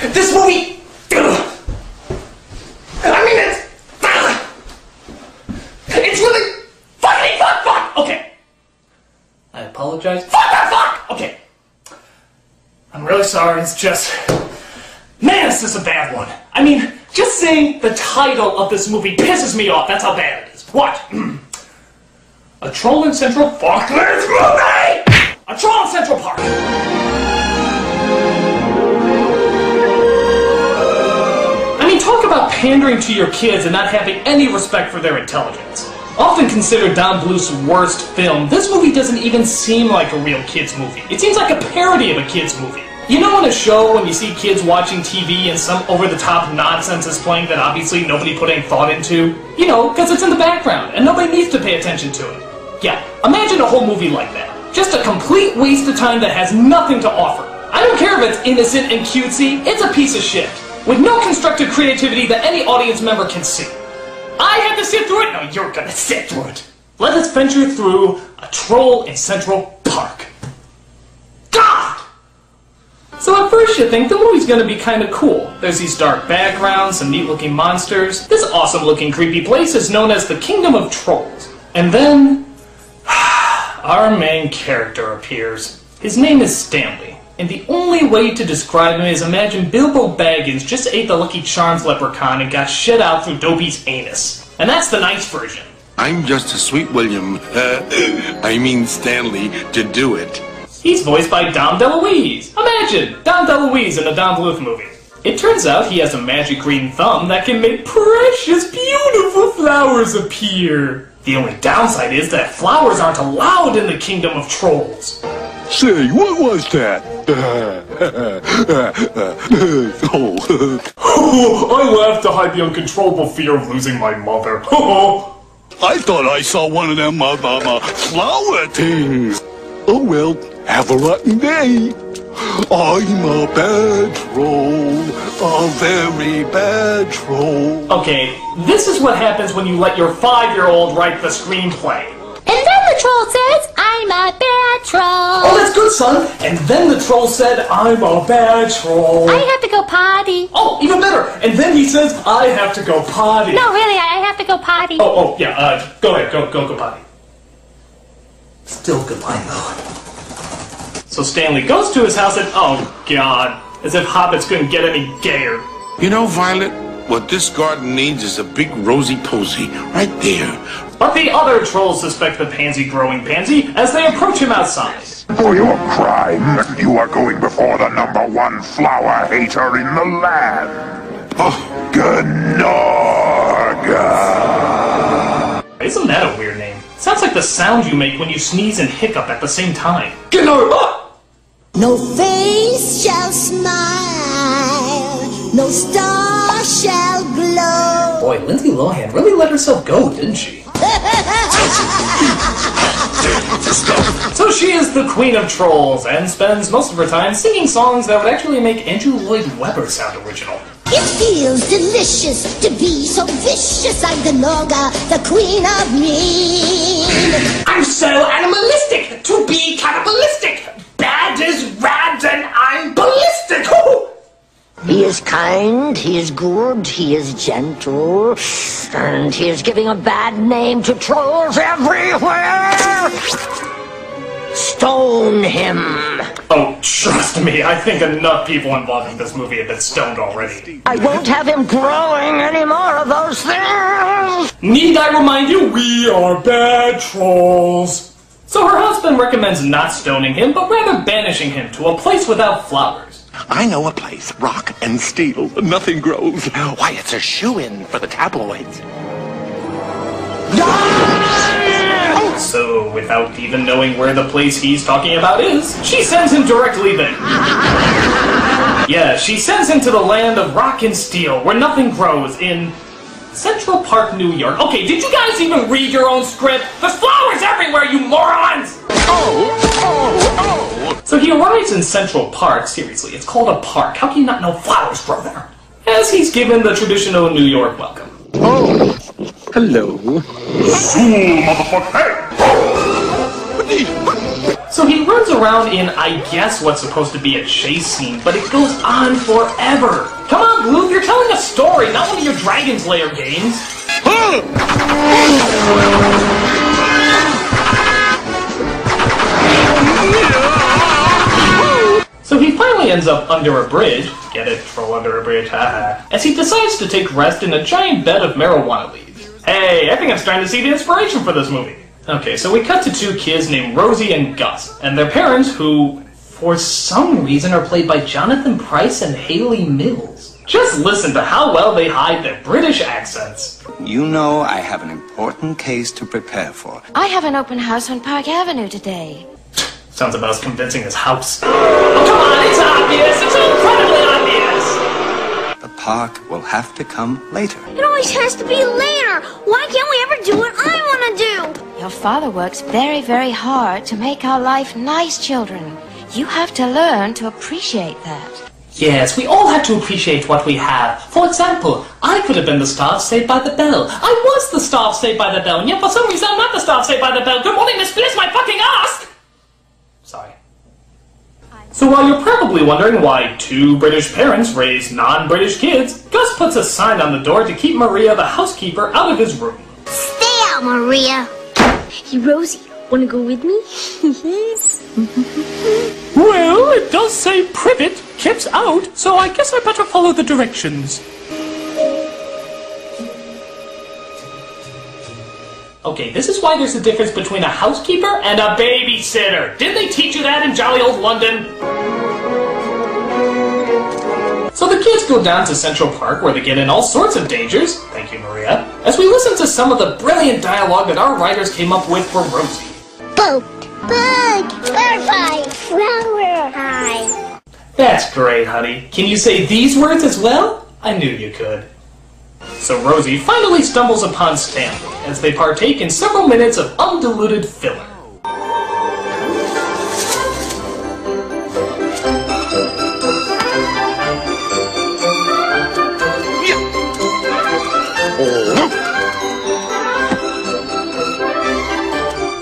This movie. I mean, it's. It's really. Fucking fuck, fuck! Okay. I apologize. Fuck, fuck, fuck! Okay. I'm really sorry, it's just. Man, is this a bad one. I mean, just saying the title of this movie pisses me off. That's how bad it is. What? a troll in Central Falklands movie! A troll in Central Park! About pandering to your kids and not having any respect for their intelligence. Often considered Don Bluth's worst film, this movie doesn't even seem like a real kids movie. It seems like a parody of a kids movie. You know in a show when you see kids watching TV and some over-the-top nonsense is playing that obviously nobody put any thought into? You know, because it's in the background and nobody needs to pay attention to it. Yeah, imagine a whole movie like that. Just a complete waste of time that has nothing to offer. I don't care if it's innocent and cutesy, it's a piece of shit. With no constructive creativity that any audience member can see. I have to sit through it? No, you're gonna sit through it. Let us venture through a troll in Central Park. God! So at first you think the movie's gonna be kinda cool. There's these dark backgrounds, some neat looking monsters. This awesome looking creepy place is known as the Kingdom of Trolls. And then... our main character appears. His name is Stanley. And the only way to describe him is imagine Bilbo Baggins just ate the Lucky Charms leprechaun and got shit out through Dopey's anus. And that's the nice version. I'm just a sweet William, uh, I mean Stanley, to do it. He's voiced by Dom DeLuise. Imagine, Dom DeLuise in a Don Bluth movie. It turns out he has a magic green thumb that can make precious, beautiful flowers appear. The only downside is that flowers aren't allowed in the Kingdom of Trolls. Say, what was that? oh, I laughed to hide the uncontrollable fear of losing my mother. I thought I saw one of them uh, uh, uh, flower things. Oh well, have a rotten day. I'm a bad troll, a very bad troll. Okay, this is what happens when you let your five-year-old write the screenplay. And then the troll says, I'm a bad troll. Oh, that's good, son. And then the troll said, I'm a bad troll. I have to go potty. Oh, even better. And then he says, I have to go potty. No, really, I have to go potty. Oh, oh, yeah, uh, go ahead, go, go, go potty. Still a good line, though. So Stanley goes to his house and, oh, God, as if hobbits couldn't get any gayer. You know, Violet, what this garden needs is a big rosy posy right there. But the other trolls suspect the pansy growing pansy as they approach him outside. For your crime, you are going before the number one flower hater in the land. Oh, Gnorga. Isn't that a weird name? Sounds like the sound you make when you sneeze and hiccup at the same time. Gnorga! No face shall smile, no star shall glow. Boy, Lindsay Lohan really let herself go, didn't she? so she is the queen of trolls and spends most of her time singing songs that would actually make Andrew Lloyd Webber sound original. It feels delicious to be so vicious. I'm the Gnorga, the queen of mean. I'm so animalistic to be cannibalistic. Bad is rad and I'm ballistic. He is kind, he is good, he is gentle, and he is giving a bad name to trolls everywhere! Stone him! Oh, trust me, I think enough people involved in this movie have been stoned already. I won't have him growing any more of those things! Need I remind you, we are bad trolls. So her husband recommends not stoning him, but rather banishing him to a place without flowers. I know a place, rock and steel, nothing grows. Why, it's a shoe-in for the tabloids. So, without even knowing where the place he's talking about is, she sends him directly there. yeah, she sends him to the land of rock and steel, where nothing grows, in Central Park, New York. Okay, did you guys even read your own script? There's flowers everywhere, you morons! Oh, he arrives in Central Park. Seriously, it's called a park. How can you not know flowers grow there? As he's given the traditional New York welcome. Oh, hello. Zoom, motherfucker! Hey! So he runs around in, I guess, what's supposed to be a chase scene, but it goes on forever. Come on, Bluth, you're telling a story, not one of your Dragon's Lair games. So he finally ends up under a bridge. Get it? Troll under a bridge, haha. As he decides to take rest in a giant bed of marijuana leaves. Hey, I think I'm starting to see the inspiration for this movie. Okay, so we cut to two kids named Rosie and Gus, and their parents, who, for some reason, are played by Jonathan Pryce and Hayley Mills. Just listen to how well they hide their British accents. You know I have an important case to prepare for. I have an open house on Park Avenue today. Sounds about as convincing as House. Oh, come on, it's obvious! It's incredibly obvious! The park will have to come later. It always has to be later. Why can't we ever do what I want to do? Your father works very, very hard to make our life nice, children. You have to learn to appreciate that. Yes, we all have to appreciate what we have. For example, I could have been the star of Saved by the Bell. I was the star of Saved by the Bell, and yet for some reason I'm not the star of Saved by the Bell. Good morning, Miss Bliss, my fucking ass! So while you're probably wondering why two British parents raise non-British kids, Gus puts a sign on the door to keep Maria, the housekeeper, out of his room. Stay out, Maria. Hey, Rosie, wanna go with me? Well, it does say privet, keeps out, so I guess I better follow the directions. Okay, this is why there's a difference between a housekeeper and a babysitter. Didn't they teach you that in jolly old London? So the kids go down to Central Park where they get in all sorts of dangers, thank you Maria, as we listen to some of the brilliant dialogue that our writers came up with for Rosie. Boat, bug, butterfly, flower, hi. That's great, honey. Can you say these words as well? I knew you could. So Rosie finally stumbles upon Stanley as they partake in several minutes of undiluted filler.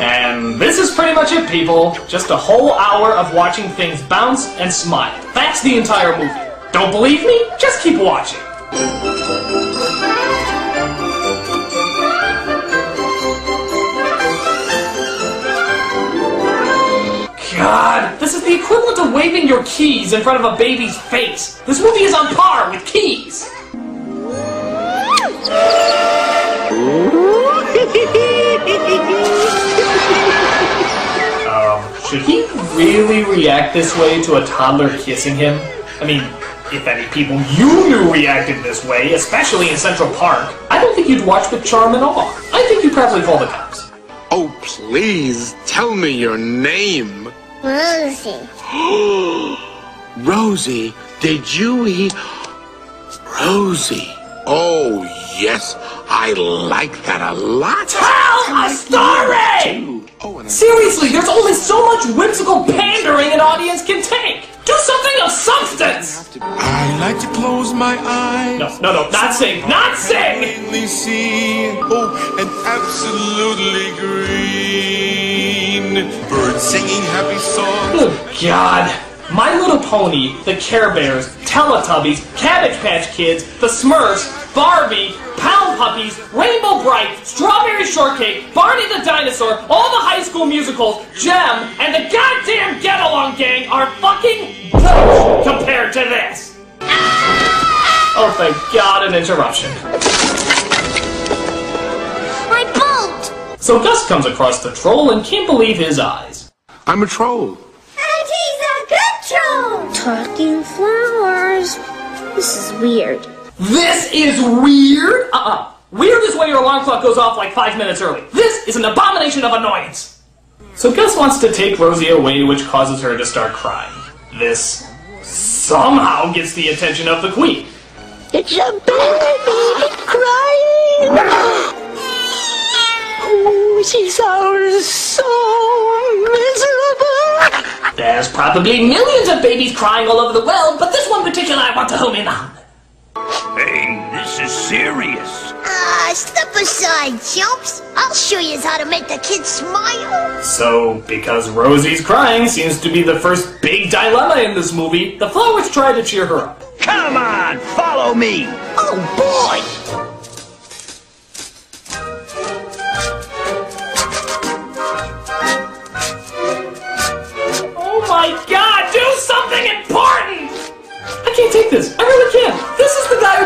And this is pretty much it, people. Just a whole hour of watching things bounce and smile. That's the entire movie. Don't believe me? Just keep watching. Equivalent of waving your keys in front of a baby's face. This movie is on par with keys. Um, should he really react this way to a toddler kissing him? I mean, if any people you knew reacted this way, especially in Central Park, I don't think you'd watch with charm at all. I think you'd probably call the cops. Oh, please tell me your name. Rosie. Rosie, did you eat Rosie? Oh, yes, I like that a lot. Tell a story! Oh, Seriously, there's only so much whimsical pandering an audience can take. Do something of substance! I like to close my eyes. No, no, no, not sing, not sing! Plainly see, oh, and absolutely green. Birds singing happy songs. Good God. My Little Pony, the Care Bears, Teletubbies, Cabbage Patch Kids, the Smurfs, Barbie, Pound Puppies, Rainbow Brite, Strawberry Shortcake, Barney the Dinosaur, all the High School Musicals, Jem, and the goddamn Get Along Gang are fucking bullshit compared to this. Oh, thank God, an interruption. My boat! So Gus comes across the troll and can't believe his eyes. I'm a troll. And he's a good troll! Talking flowers. This is weird. This is weird? Uh-uh. Weird is when your alarm clock goes off like five minutes early. This is an abomination of annoyance. So Gus wants to take Rosie away, which causes her to start crying. This somehow gets the attention of the queen. It's a baby crying. She sounds so miserable. There's probably millions of babies crying all over the world, but this one particular I want to home in on. Hey, this is serious. Ah, step aside, chumps. I'll show you how to make the kids smile. So, because Rosie's crying seems to be the first big dilemma in this movie, the flowers try to cheer her up. Come on, follow me. Oh, boy.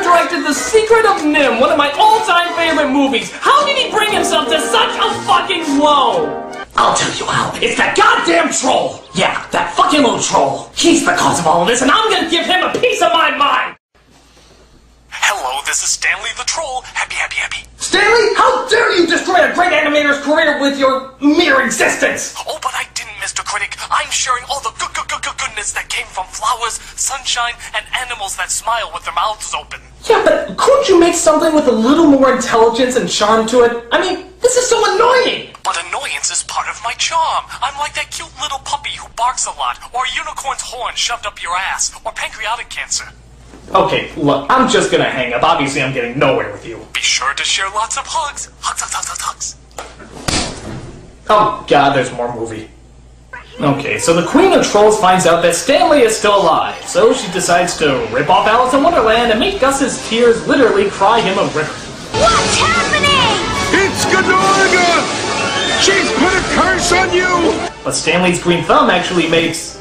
Directed The Secret of NIMH, one of my all-time favorite movies. How did he bring himself to such a fucking low? I'll tell you how. It's that goddamn troll. Yeah, that fucking little troll. He's the cause of all of this, and I'm gonna give him a piece of my mind. Hello, this is Stanley the Troll. Happy, happy, happy. Stanley, how dare you destroy a great animator's career with your mere existence? Oh, but I didn't, Mr. Critic. I'm sharing all the good, good, good, good goodness that came from flowers, sunshine, and animals that smile with their mouths open. Yeah, but couldn't you make something with a little more intelligence and charm to it? I mean, this is so annoying! But annoyance is part of my charm. I'm like that cute little puppy who barks a lot, or a unicorn's horn shoved up your ass, or pancreatic cancer. Okay, look, I'm just gonna hang up. Obviously, I'm getting nowhere with you. Be sure to share lots of hugs. Hugs, hugs, hugs, hugs, hugs. Oh god, there's more movie. Okay, so the Queen of Trolls finds out that Stanley is still alive, so she decides to rip off Alice in Wonderland and make Gus's tears literally cry him a river. What's happening? It's Gnorga! She's put a curse on you! But Stanley's green thumb actually makes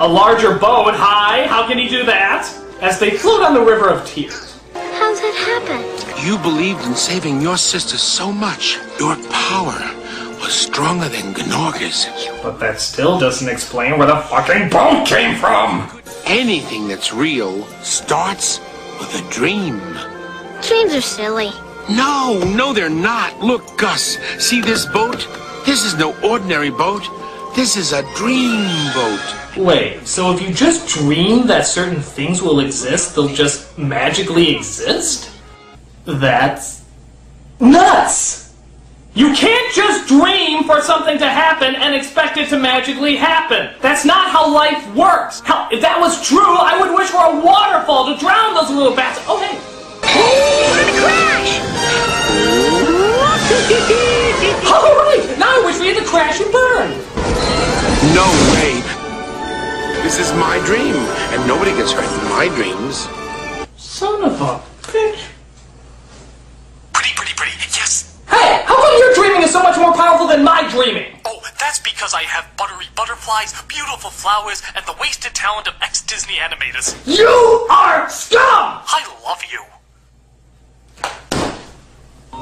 a larger boat. Hi, how can he do that? As they float on the river of tears. How's that happen? You believed in saving your sister so much. Your power was stronger than Gnorga's. But that still doesn't explain where the fucking boat came from. Anything that's real starts with a dream. Dreams are silly. No, no, they're not. Look, Gus, see this boat? This is no ordinary boat. This is a dream boat. Wait, so if you just dream that certain things will exist, they'll just magically exist? That's nuts! You can't just dream for something to happen and expect it to magically happen. That's not how life works. Hell, if that was true, I would wish for a waterfall to drown those little bats. Oh, hey. crash! All right, now I wish we had to crash and burn. No way. This is my dream, and nobody gets hurt in my dreams. Son of a bitch. Pretty, pretty, pretty. Yes. Hey, how come your dreaming is so much more powerful than my dreaming? Oh, that's because I have buttery butterflies, beautiful flowers, and the wasted talent of ex-Disney animators. You are scum! I love you.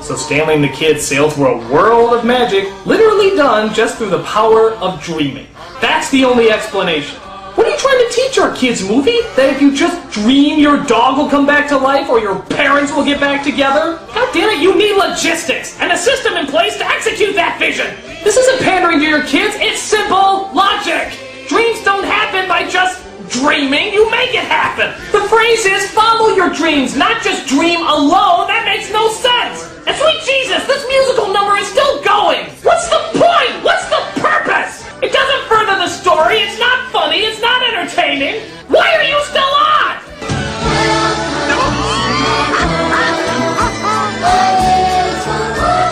So Stanley and the kids sail through a world of magic, literally done just through the power of dreaming. That's the only explanation. What are you trying to teach our kids, movie? That if you just dream, your dog will come back to life or your parents will get back together? God damn it, you need logistics and a system in place to execute that vision! This isn't pandering to your kids, it's simple logic! Dreams don't happen by just dreaming, you make it happen! The phrase is follow your dreams, not just dream alone, that makes no sense! And sweet Jesus, this musical number is still going! What's the point? What's the purpose? It doesn't further the story, it's it's not entertaining! Why are you still on?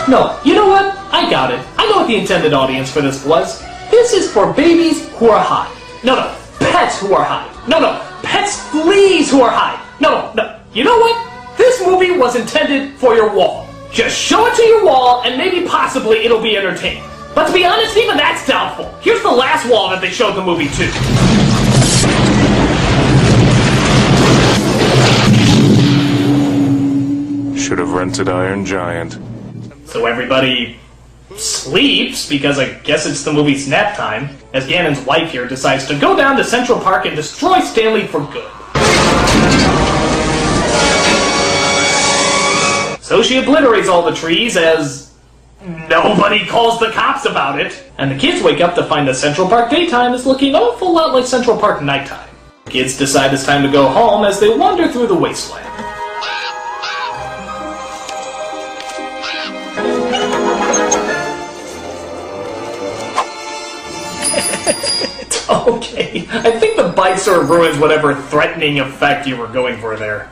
No, you know what? I got it. I know what the intended audience for this was. This is for babies who are high. No, no, pets who are high. No, no, pets fleas who are high. No, No, no, you know what? This movie was intended for your wall. Just show it to your wall, and maybe possibly it'll be entertaining. But to be honest, even that's doubtful. Here's the last wall that they showed the movie to. Should have rented Iron Giant. So everybody sleeps because I guess it's the movie's nap time. As Ganon's wife here decides to go down to Central Park and destroy Stanley for good. So she obliterates all the trees as nobody calls the cops about it. And the kids wake up to find the Central Park daytime is looking awful lot like Central Park nighttime. Kids decide it's time to go home as they wander through the wasteland. Okay, I think the bite sort of ruins whatever threatening effect you were going for there.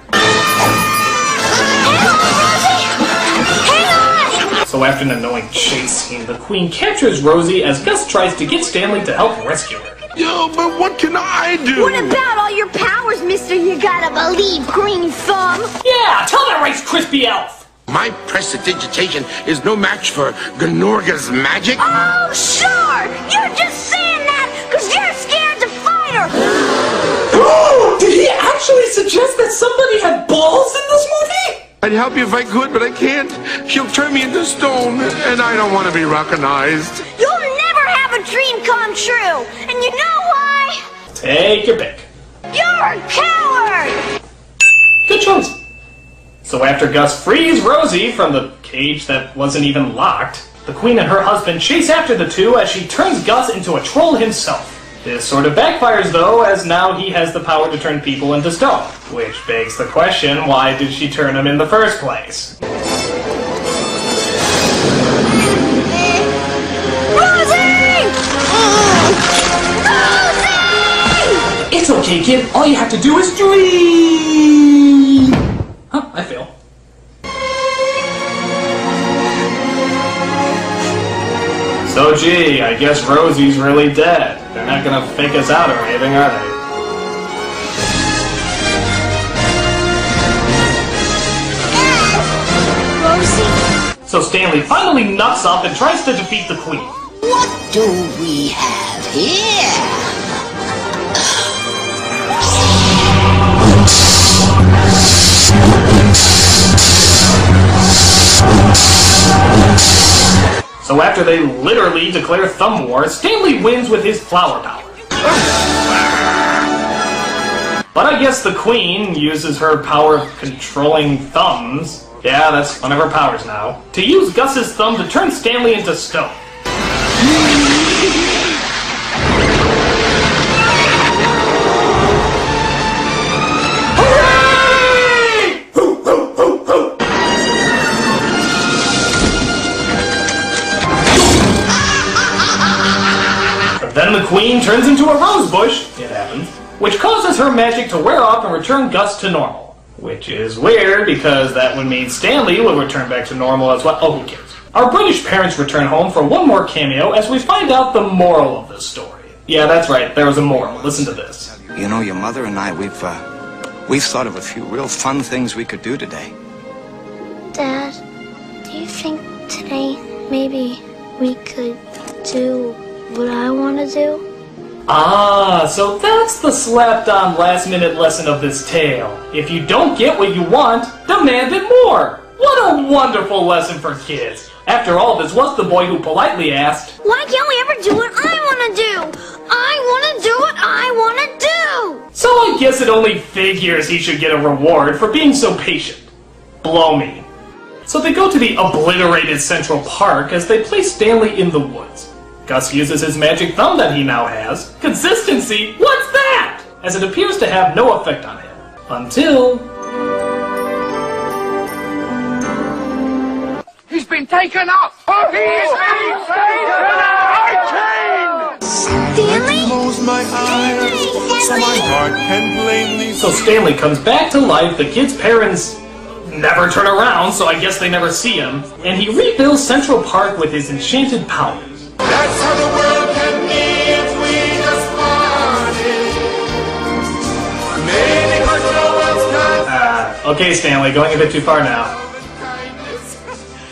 So after an annoying chase scene, the Queen captures Rosie as Gus tries to get Stanley to help rescue her. Yo, but what can I do? What about all your powers, mister? You gotta believe, Green Thumb. Yeah, tell that Rice Krispie elf! My prestidigitation is no match for Gnorga's magic. Oh, sure! You're just saying that because you're scared to fight her! Oh, did he actually suggest that somebody had balls in this movie? I'd help you if I could, but I can't. She'll turn me into stone, and I don't want to be recognized. You'll never have a dream come true! And you know why? Take your pick. You're a coward! Good choice. So after Gus frees Rosie from the cage that wasn't even locked, the Queen and her husband chase after the two as she turns Gus into a troll himself. This sort of backfires though, as now he has the power to turn people into stone. Which begs the question, why did she turn him in the first place? Okay, kid. All you have to do is dream. Huh, I fail. So gee, I guess Rosie's really dead. They're not gonna fake us out or anything, are they? Rosie? So Stanley finally nuts up and tries to defeat the Queen. What do we have here? So after they literally declare Thumb War, Stanley wins with his flower power. But I guess the Queen uses her power of controlling thumbs. Yeah, that's one of her powers now. To use Gus's thumb to turn Stanley into stone. The queen turns into a rose bush, it happens, which causes her magic to wear off and return Gus to normal. Which is weird because that would mean Stanley will return back to normal as well. Oh, who cares? Our British parents return home for one more cameo as we find out the moral of this story. Yeah, that's right, there was a moral. Listen to this. You know, your mother and I, we've, uh, we've thought of a few real fun things we could do today. Dad, do you think today maybe we could do what I want to do? Ah, so that's the slapped on last minute lesson of this tale. If you don't get what you want, demand it more. What a wonderful lesson for kids. After all, this was the boy who politely asked, Why can't we ever do what I want to do? I want to do what I want to do! So I guess it only figures he should get a reward for being so patient. Blow me. So they go to the obliterated Central Park as they place Stanley in the woods. Gus uses his magic thumb that he now has. Consistency? What's that? As it appears to have no effect on him. Until. He's been taken up! Oh, he's been taken up! Stanley? Close my eyes so my heart can plainly So Stanley comes back to life. The kid's parents never turn around, so I guess they never see him. And he rebuilds Central Park with his enchanted powers. Okay, Stanley, going a bit too far now.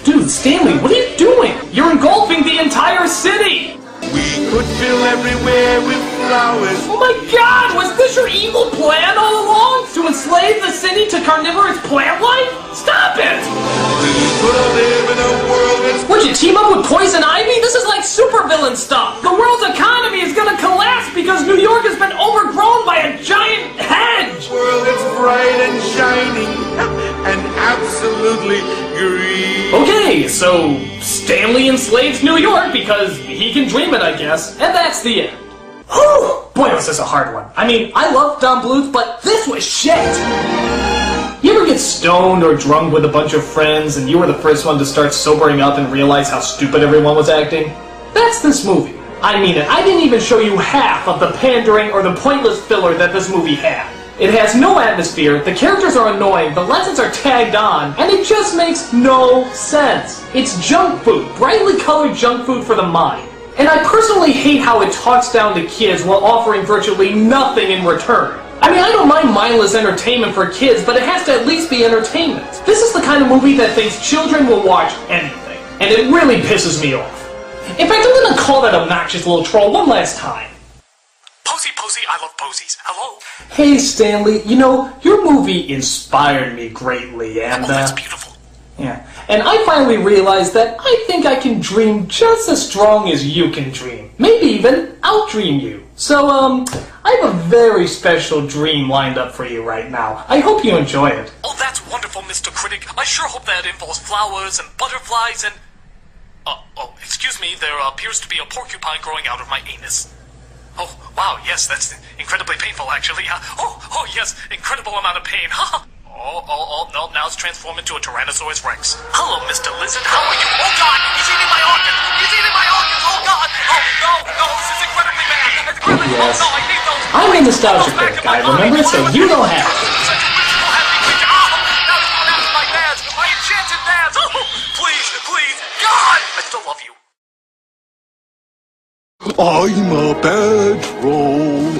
Dude, Stanley, what are you doing? You're engulfing the entire city! We could fill everywhere with flowers. Oh my god, was this your evil plan all along? To enslave the city to carnivorous plant life? Stop it! We could live in a world that's Would you team up with Poison Ivy? This is like supervillain stuff. The world's economy is gonna collapse because New York has been overgrown by a giant hedge. world that's bright and shining and absolutely green. Okay, so Stanley enslaves New York because he can dream it, I guess, and that's the end. Whew! Boy, was this a hard one. I mean, I love Don Bluth, but this was shit! You ever get stoned or drunk with a bunch of friends and you were the first one to start sobering up and realize how stupid everyone was acting? That's this movie. I mean it, I didn't even show you half of the pandering or the pointless filler that this movie had. It has no atmosphere, the characters are annoying, the lessons are tagged on, and it just makes no sense. It's junk food, brightly colored junk food for the mind. And I personally hate how it talks down to kids while offering virtually nothing in return. I mean, I don't mind mindless entertainment for kids, but it has to at least be entertainment. This is the kind of movie that thinks children will watch anything, and it really pisses me off. In fact, I'm gonna call that obnoxious little troll one last time. Posy, Posy, I love posies. Hello? Hey, Stanley, you know, your movie inspired me greatly, and, Oh, that's uh, beautiful. Yeah, and I finally realized that I think I can dream just as strong as you can dream. Maybe even outdream you. So, um, I have a very special dream lined up for you right now. I hope you enjoy it. Oh, that's wonderful, Mr. Critic. I sure hope that involves flowers and butterflies and. Uh, oh, excuse me, there appears to be a porcupine growing out of my anus. Oh, wow, yes, that's incredibly painful, actually. Uh, oh, oh, yes, incredible amount of pain. oh, oh, oh, no, now it's transformed into a Tyrannosaurus Rex. Hello, Mr. Lizard, how are you? Oh, God, he's eating my organs! He's eating my organs! Oh, God! Oh, no, no, this is incredibly bad! Incredibly, Yes. oh, no, I need those! I'm a nostalgia critic, guy, remember? So you don't have to. My dads! My enchanted dads! Please, please, God! I still love you. I'm a bad troll.